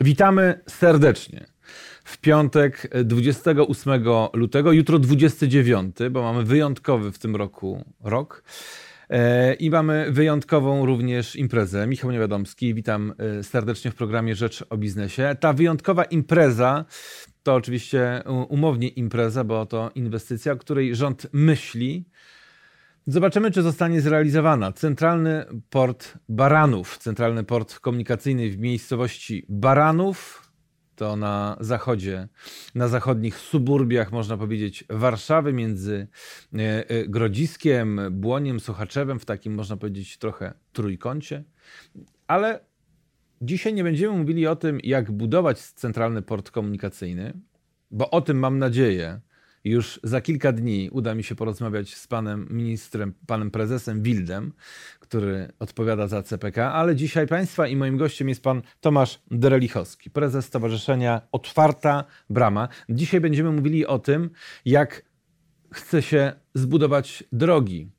Witamy serdecznie. W piątek 28 lutego, jutro 29, bo mamy wyjątkowy w tym roku rok. E, I mamy wyjątkową również imprezę. Michał Niewiadomski, witam e, serdecznie w programie Rzecz o Biznesie. Ta wyjątkowa impreza to oczywiście umownie impreza, bo to inwestycja, o której rząd myśli. Zobaczymy, czy zostanie zrealizowana. Centralny port Baranów, centralny port komunikacyjny w miejscowości Baranów, to na zachodzie, na zachodnich suburbiach, można powiedzieć, Warszawy, między e, e, Grodziskiem, Błoniem, Sochaczewem, w takim, można powiedzieć, trochę trójkącie. Ale dzisiaj nie będziemy mówili o tym, jak budować centralny port komunikacyjny, bo o tym mam nadzieję, już za kilka dni uda mi się porozmawiać z panem ministrem, panem prezesem Wildem, który odpowiada za CPK, ale dzisiaj państwa i moim gościem jest pan Tomasz Derelichowski, prezes Stowarzyszenia Otwarta Brama. Dzisiaj będziemy mówili o tym, jak chce się zbudować drogi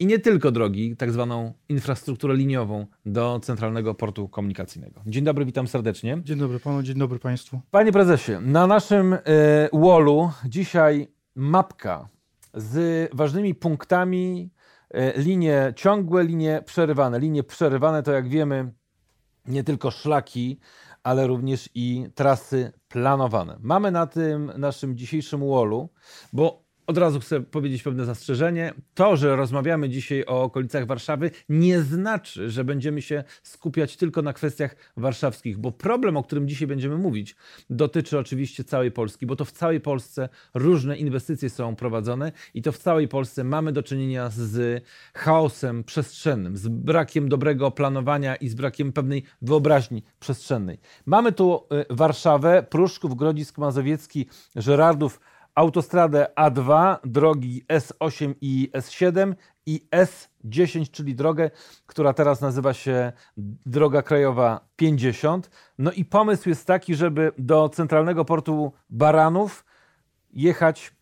i nie tylko drogi, tak zwaną infrastrukturę liniową do Centralnego Portu Komunikacyjnego. Dzień dobry, witam serdecznie. Dzień dobry panu, dzień dobry państwu. Panie prezesie, na naszym y, wallu dzisiaj mapka z ważnymi punktami, y, linie ciągłe, linie przerywane. Linie przerywane to jak wiemy nie tylko szlaki, ale również i trasy planowane. Mamy na tym naszym dzisiejszym wallu, bo od razu chcę powiedzieć pewne zastrzeżenie. To, że rozmawiamy dzisiaj o okolicach Warszawy, nie znaczy, że będziemy się skupiać tylko na kwestiach warszawskich, bo problem, o którym dzisiaj będziemy mówić, dotyczy oczywiście całej Polski, bo to w całej Polsce różne inwestycje są prowadzone i to w całej Polsce mamy do czynienia z chaosem przestrzennym, z brakiem dobrego planowania i z brakiem pewnej wyobraźni przestrzennej. Mamy tu y, Warszawę, Pruszków, Grodzisk Mazowiecki, Żerardów, autostradę A2, drogi S8 i S7 i S10, czyli drogę, która teraz nazywa się Droga Krajowa 50. No i pomysł jest taki, żeby do centralnego portu Baranów jechać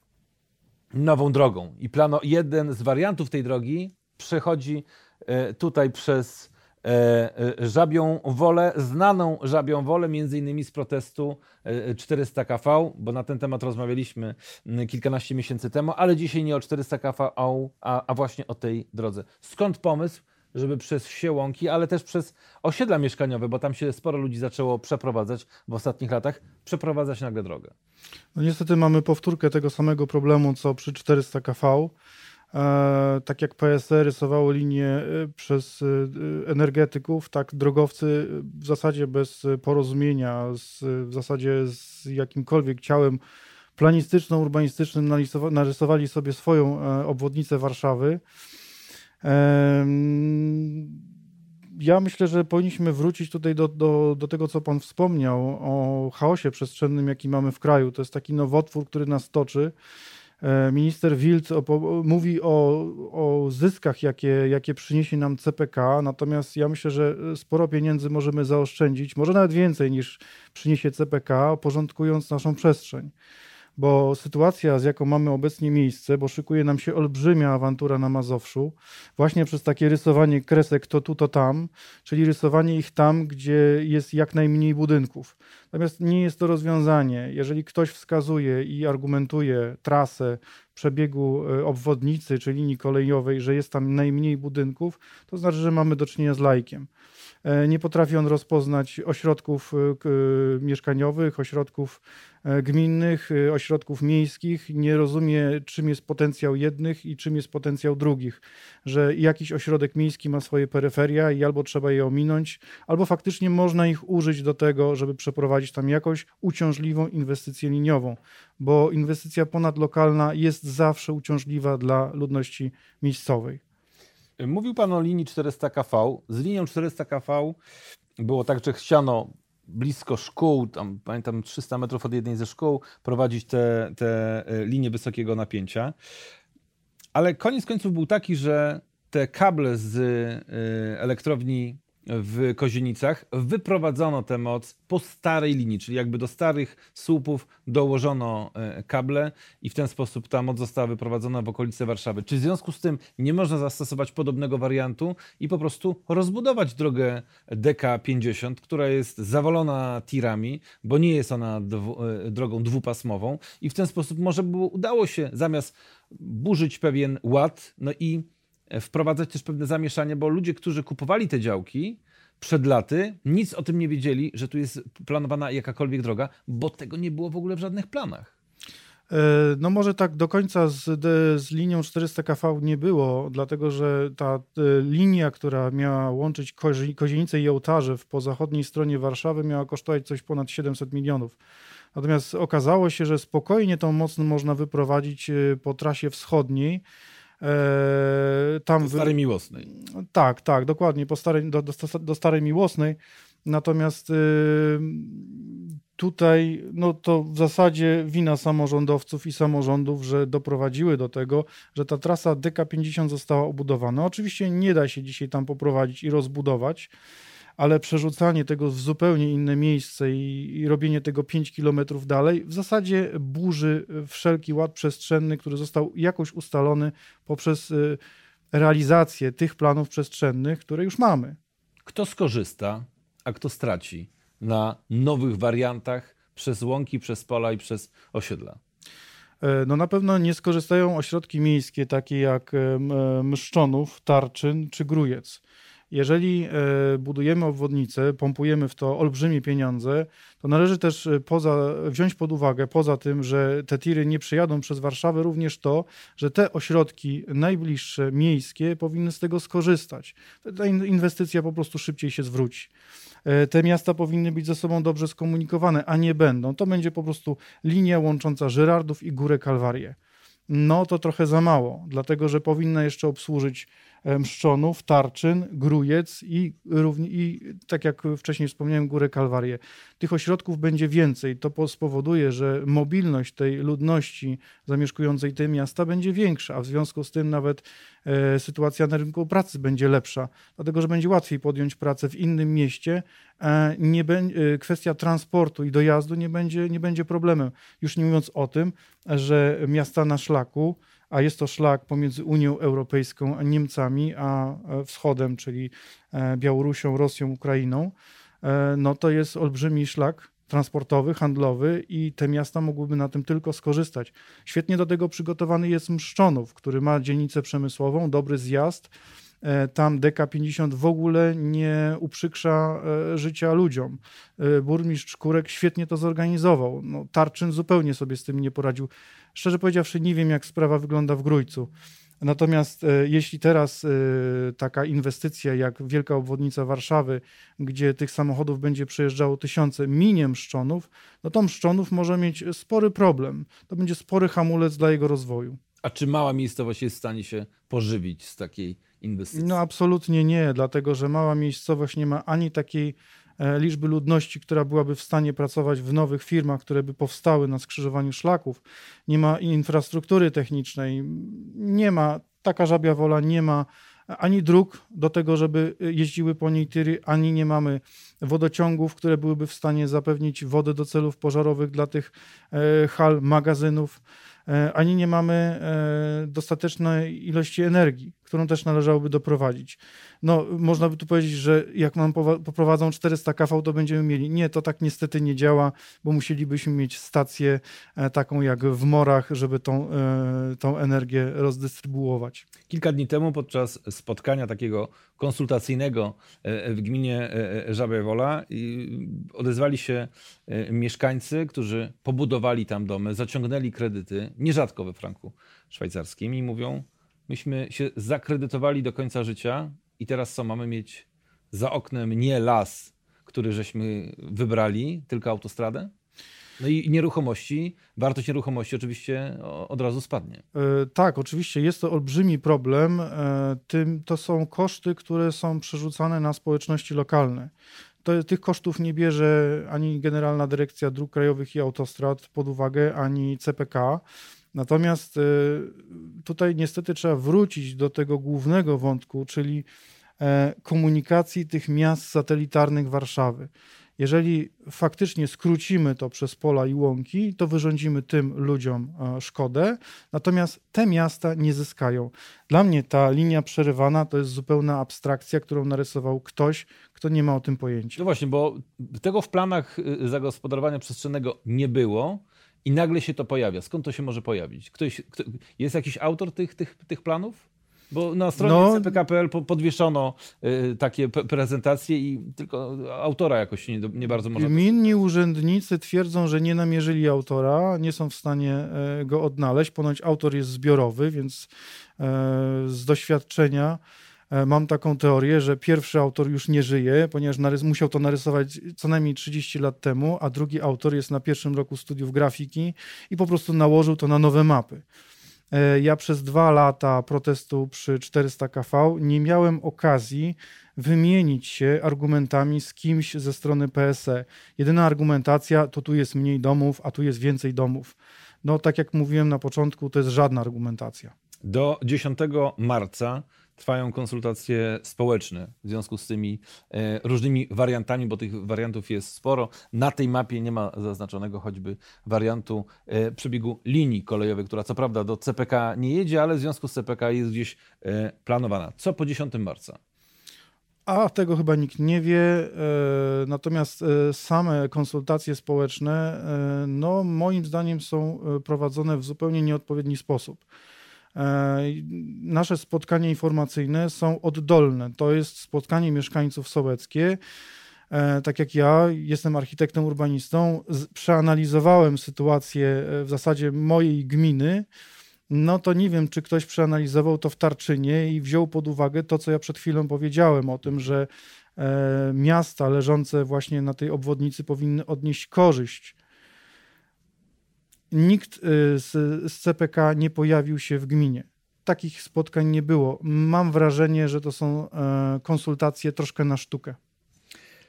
nową drogą. I plano, jeden z wariantów tej drogi przechodzi e, tutaj przez żabią wolę, znaną żabią wolę, między innymi z protestu 400 kV, bo na ten temat rozmawialiśmy kilkanaście miesięcy temu, ale dzisiaj nie o 400 kV, a, a właśnie o tej drodze. Skąd pomysł? żeby przez wsie łąki, ale też przez osiedla mieszkaniowe, bo tam się sporo ludzi zaczęło przeprowadzać w ostatnich latach, przeprowadzać nagle drogę. No niestety mamy powtórkę tego samego problemu, co przy 400 kV. E, tak jak PSE rysowało linię e, przez e, energetyków, tak drogowcy w zasadzie bez porozumienia, z, w zasadzie z jakimkolwiek ciałem planistyczno-urbanistycznym narysowali sobie swoją obwodnicę Warszawy. Ja myślę, że powinniśmy wrócić tutaj do, do, do tego, co Pan wspomniał o chaosie przestrzennym, jaki mamy w kraju. To jest taki nowotwór, który nas toczy. E, minister Wild mówi o, o zyskach, jakie, jakie przyniesie nam CPK, natomiast ja myślę, że sporo pieniędzy możemy zaoszczędzić, może nawet więcej niż przyniesie CPK, porządkując naszą przestrzeń bo sytuacja, z jaką mamy obecnie miejsce, bo szykuje nam się olbrzymia awantura na Mazowszu, właśnie przez takie rysowanie kresek to tu, to tam, czyli rysowanie ich tam, gdzie jest jak najmniej budynków. Natomiast nie jest to rozwiązanie. Jeżeli ktoś wskazuje i argumentuje trasę przebiegu e, obwodnicy czy linii kolejowej, że jest tam najmniej budynków, to znaczy, że mamy do czynienia z lajkiem. E, nie potrafi on rozpoznać ośrodków e, mieszkaniowych, ośrodków gminnych, ośrodków miejskich, nie rozumie, czym jest potencjał jednych i czym jest potencjał drugich. Że jakiś ośrodek miejski ma swoje peryferia i albo trzeba je ominąć, albo faktycznie można ich użyć do tego, żeby przeprowadzić tam jakąś uciążliwą inwestycję liniową, bo inwestycja ponadlokalna jest zawsze uciążliwa dla ludności miejscowej. Mówił Pan o linii 400 kV. Z linią 400 kV było tak, że chciano blisko szkół, tam pamiętam 300 metrów od jednej ze szkół, prowadzić te, te e, linie wysokiego napięcia. Ale koniec końców był taki, że te kable z e, elektrowni w Kozienicach wyprowadzono tę moc po starej linii, czyli jakby do starych słupów dołożono e, kable i w ten sposób ta moc została wyprowadzona w okolice Warszawy. Czy w związku z tym nie można zastosować podobnego wariantu i po prostu rozbudować drogę DK50, która jest zawalona tirami, bo nie jest ona dwu, e, drogą dwupasmową i w ten sposób może by udało się zamiast burzyć pewien ład, no i wprowadzać też pewne zamieszanie, bo ludzie, którzy kupowali te działki przed laty, nic o tym nie wiedzieli, że tu jest planowana jakakolwiek droga, bo tego nie było w ogóle w żadnych planach. E, no może tak do końca z, z linią 400 kV nie było, dlatego że ta e, linia, która miała łączyć Kozienicę i Ołtarze po zachodniej stronie Warszawy miała kosztować coś ponad 700 milionów. Natomiast okazało się, że spokojnie tą moc można wyprowadzić po trasie wschodniej, E, tam do Starej Miłosnej. Tak, tak, dokładnie, po starej, do, do, do Starej Miłosnej. Natomiast y, tutaj no to w zasadzie wina samorządowców i samorządów, że doprowadziły do tego, że ta trasa DK50 została obudowana. Oczywiście nie da się dzisiaj tam poprowadzić i rozbudować, ale przerzucanie tego w zupełnie inne miejsce i, i robienie tego 5 kilometrów dalej w zasadzie burzy wszelki ład przestrzenny, który został jakoś ustalony poprzez y, realizację tych planów przestrzennych, które już mamy. Kto skorzysta, a kto straci na nowych wariantach przez łąki, przez pola i przez osiedla? E, no na pewno nie skorzystają ośrodki miejskie takie jak e, Mszczonów, Tarczyn czy Grujec. Jeżeli e, budujemy obwodnicę, pompujemy w to olbrzymie pieniądze, to należy też e, poza, wziąć pod uwagę, poza tym, że te tiry nie przejadą przez Warszawę, również to, że te ośrodki najbliższe, miejskie powinny z tego skorzystać. Ta inwestycja po prostu szybciej się zwróci. E, te miasta powinny być ze sobą dobrze skomunikowane, a nie będą. To będzie po prostu linia łącząca Żyrardów i Górę Kalwarię. No to trochę za mało, dlatego że powinna jeszcze obsłużyć Mszczonów, Tarczyn, Grujec i, i tak jak wcześniej wspomniałem, Górę Kalwarię. Tych ośrodków będzie więcej. To spowoduje, że mobilność tej ludności zamieszkującej te miasta będzie większa, a w związku z tym nawet e, sytuacja na rynku pracy będzie lepsza, dlatego że będzie łatwiej podjąć pracę w innym mieście. E, nie e, kwestia transportu i dojazdu nie będzie, nie będzie problemem. Już nie mówiąc o tym, że miasta na szlaku, a jest to szlak pomiędzy Unią Europejską a Niemcami, a e, wschodem, czyli e, Białorusią, Rosją, Ukrainą, e, no to jest olbrzymi szlak transportowy, handlowy i te miasta mogłyby na tym tylko skorzystać. Świetnie do tego przygotowany jest Mszczonów, który ma dzielnicę przemysłową, dobry zjazd. Tam DK50 w ogóle nie uprzykrza życia ludziom. Burmistrz Kurek świetnie to zorganizował. No, Tarczyn zupełnie sobie z tym nie poradził. Szczerze powiedziawszy, nie wiem, jak sprawa wygląda w Grójcu. Natomiast e, jeśli teraz e, taka inwestycja jak wielka obwodnica Warszawy, gdzie tych samochodów będzie przejeżdżało tysiące, minie Mszczonów, no to Mszczonów może mieć spory problem. To będzie spory hamulec dla jego rozwoju. A czy mała miejscowość jest w stanie się pożywić z takiej inwestycji? No absolutnie nie, dlatego że mała miejscowość nie ma ani takiej E, liczby ludności, która byłaby w stanie pracować w nowych firmach, które by powstały na skrzyżowaniu szlaków. Nie ma infrastruktury technicznej, nie ma, taka żabia wola nie ma ani dróg do tego, żeby jeździły po niej tiry, ani nie mamy wodociągów, które byłyby w stanie zapewnić wodę do celów pożarowych dla tych e, hal, magazynów. E, ani nie mamy e, dostatecznej ilości energii, którą też należałoby doprowadzić. No, można by tu powiedzieć, że jak nam poprowadzą 400 kV, to będziemy mieli. Nie, to tak niestety nie działa, bo musielibyśmy mieć stację e, taką jak w morach, żeby tą, tą energię rozdystrybuować. Kilka dni temu podczas spotkania takiego konsultacyjnego w gminie Żabia Wola odezwali się mieszkańcy, którzy pobudowali tam domy, zaciągnęli kredyty nierzadko we franku szwajcarskim i mówią, myśmy się zakredytowali do końca życia i teraz co, mamy mieć za oknem nie las, który żeśmy wybrali, tylko autostradę? No i nieruchomości, wartość nieruchomości oczywiście od razu spadnie. E, tak, oczywiście jest to olbrzymi problem. E, tym, to są koszty, które są przerzucane na społeczności lokalne. To, tych kosztów nie bierze ani Generalna Dyrekcja Dróg Krajowych i Autostrad pod uwagę, ani CPK. Natomiast y, tutaj niestety trzeba wrócić do tego głównego wątku, czyli e, komunikacji tych miast satelitarnych Warszawy. Jeżeli faktycznie skrócimy to przez pola i łąki, to wyrządzimy tym ludziom e, szkodę, natomiast te miasta nie zyskają. Dla mnie ta linia przerywana to jest zupełna abstrakcja, którą narysował ktoś, kto nie ma o tym pojęcia. No właśnie, bo tego w planach y, zagospodarowania przestrzennego nie było i nagle się to pojawia. Skąd to się może pojawić? Ktoś, kto, jest jakiś autor tych, tych, tych planów? Bo na stronie no, CPK.pl podwieszono y, takie prezentacje i tylko autora jakoś nie, nie bardzo można... Minni urzędnicy twierdzą, że nie namierzyli autora, nie są w stanie y, go odnaleźć. Ponoć autor jest zbiorowy, więc y, z doświadczenia mam taką teorię, że pierwszy autor już nie żyje, ponieważ musiał to narysować co najmniej 30 lat temu, a drugi autor jest na pierwszym roku studiów grafiki i po prostu nałożył to na nowe mapy. E, ja przez dwa lata protestu przy 400 KV nie miałem okazji wymienić się argumentami z kimś ze strony PSE. Jedyna argumentacja to tu jest mniej domów, a tu jest więcej domów. No tak jak mówiłem na początku, to jest żadna argumentacja. Do 10 marca trwają konsultacje społeczne w związku z tymi e, różnymi wariantami, bo tych wariantów jest sporo. Na tej mapie nie ma zaznaczonego choćby wariantu e, przebiegu linii kolejowej, która co prawda do CPK nie jedzie, ale w związku z CPK jest gdzieś e, planowana. Co po 10 marca? A tego chyba nikt nie wie. Natomiast same konsultacje społeczne, no moim zdaniem są prowadzone w zupełnie nieodpowiedni sposób. E, nasze spotkania informacyjne są oddolne. To jest spotkanie mieszkańców sołeckie. E, tak jak ja, jestem architektem urbanistą, przeanalizowałem sytuację e, w zasadzie mojej gminy. No to nie wiem, czy ktoś przeanalizował to w Tarczynie i wziął pod uwagę to, co ja przed chwilą powiedziałem o tym, że miasta leżące właśnie na tej obwodnicy powinny odnieść korzyść nikt y, z, z CPK nie pojawił się w gminie. Takich spotkań nie było. Mam wrażenie, że to są e, konsultacje troszkę na sztukę.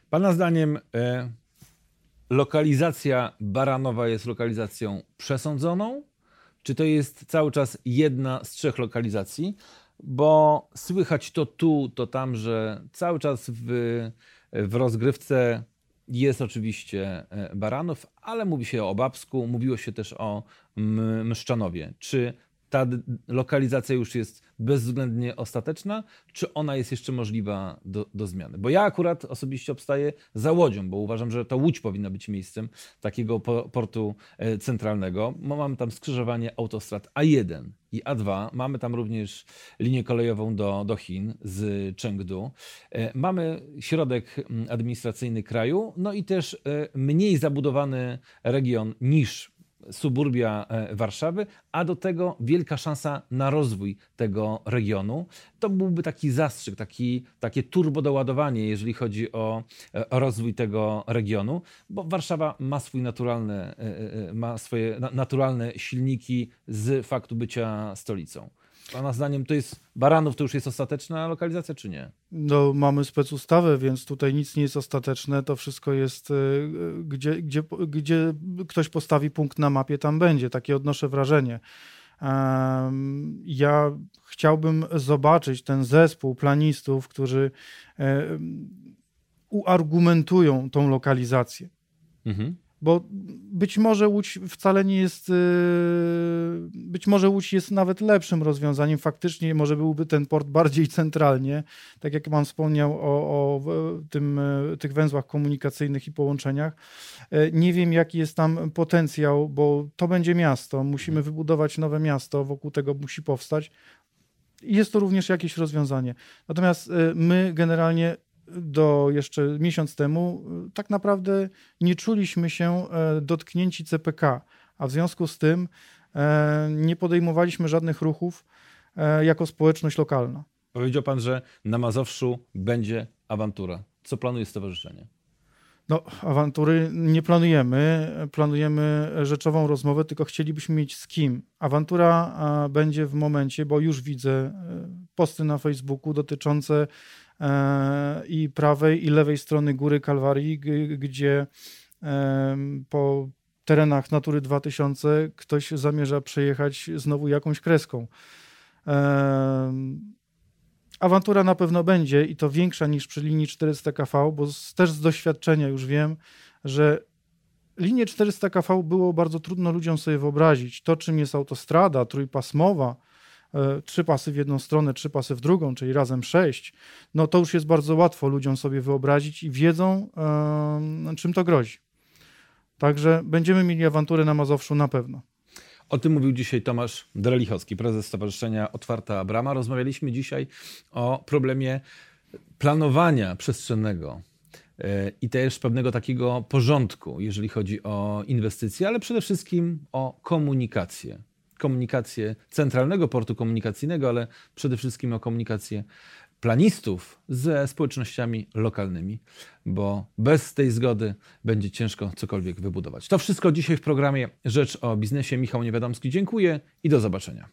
Pana zdaniem e, lokalizacja Baranowa jest lokalizacją przesądzoną? Czy to jest cały czas jedna z trzech lokalizacji? Bo słychać to tu, to tam, że cały czas w, w rozgrywce jest oczywiście e, Baranów, ale mówi się o Babsku, mówiło się też o Mszczanowie. Czy ta lokalizacja już jest bezwzględnie ostateczna, czy ona jest jeszcze możliwa do, do, zmiany? Bo ja akurat osobiście obstaję za Łodzią, bo uważam, że to Łódź powinna być miejscem takiego portu e, centralnego. Mamy tam skrzyżowanie autostrad A1 i A2. Mamy tam również linię kolejową do, do Chin z Chengdu. E, mamy środek administracyjny kraju, no i też e, mniej zabudowany region niż suburbia e, Warszawy, a do tego wielka szansa na rozwój tego regionu. To byłby taki zastrzyk, taki, takie turbo doładowanie, jeżeli chodzi o, e, rozwój tego regionu, bo Warszawa ma, swój naturalne, e, ma swoje naturalne silniki z faktu bycia stolicą. Pana zdaniem to jest Baranów to już jest ostateczna lokalizacja, czy nie? No, mamy specustawę, więc tutaj nic nie jest ostateczne. To wszystko jest, y, gdzie, gdzie, gdzie ktoś postawi punkt na mapie, tam będzie. Takie odnoszę wrażenie. Ja chciałbym zobaczyć ten zespół planistów, którzy e, uargumentują tą lokalizację. Mhm. Bo być może Łódź wcale nie jest, y, być może Łódź jest nawet lepszym rozwiązaniem. Faktycznie może byłby ten port bardziej centralnie, tak jak Pan wspomniał o, o tym, y, tych węzłach komunikacyjnych i połączeniach. Y, nie wiem, jaki jest tam potencjał, bo to będzie miasto. Musimy wybudować nowe miasto, wokół tego musi powstać. Jest to również jakieś rozwiązanie. Natomiast my generalnie do jeszcze miesiąc temu tak naprawdę nie czuliśmy się e, dotknięci CPK, a w związku z tym e, nie podejmowaliśmy żadnych ruchów e, jako społeczność lokalna. Powiedział pan, że na Mazowszu będzie awantura. Co planuje stowarzyszenie? No, awantury nie planujemy. Planujemy rzeczową rozmowę, tylko chcielibyśmy mieć z kim. Awantura będzie w momencie, bo już widzę posty na Facebooku dotyczące i prawej i lewej strony Góry Kalwarii, gdzie po terenach Natury 2000 ktoś zamierza przejechać znowu jakąś kreską. awantura na pewno będzie i to większa niż przy linii 400 kV, bo z, też z doświadczenia już wiem, że linię 400 kV było bardzo trudno ludziom sobie wyobrazić. To, czym jest autostrada trójpasmowa, e, trzy pasy w jedną stronę, trzy pasy w drugą, czyli razem sześć, no to już jest bardzo łatwo ludziom sobie wyobrazić i wiedzą, e, czym to grozi. Także będziemy mieli awanturę na Mazowszu na pewno. O tym mówił dzisiaj Tomasz Drelichowski, prezes Stowarzyszenia Otwarta Brama. Rozmawialiśmy dzisiaj o problemie planowania przestrzennego e, i też pewnego takiego porządku, jeżeli chodzi o inwestycje, ale przede wszystkim o komunikację. Komunikację centralnego portu komunikacyjnego, ale przede wszystkim o komunikację planistów ze społecznościami lokalnymi, bo bez tej zgody będzie ciężko cokolwiek wybudować. To wszystko dzisiaj w programie Rzecz o Biznesie. Michał Niewiadomski, dziękuję i do zobaczenia.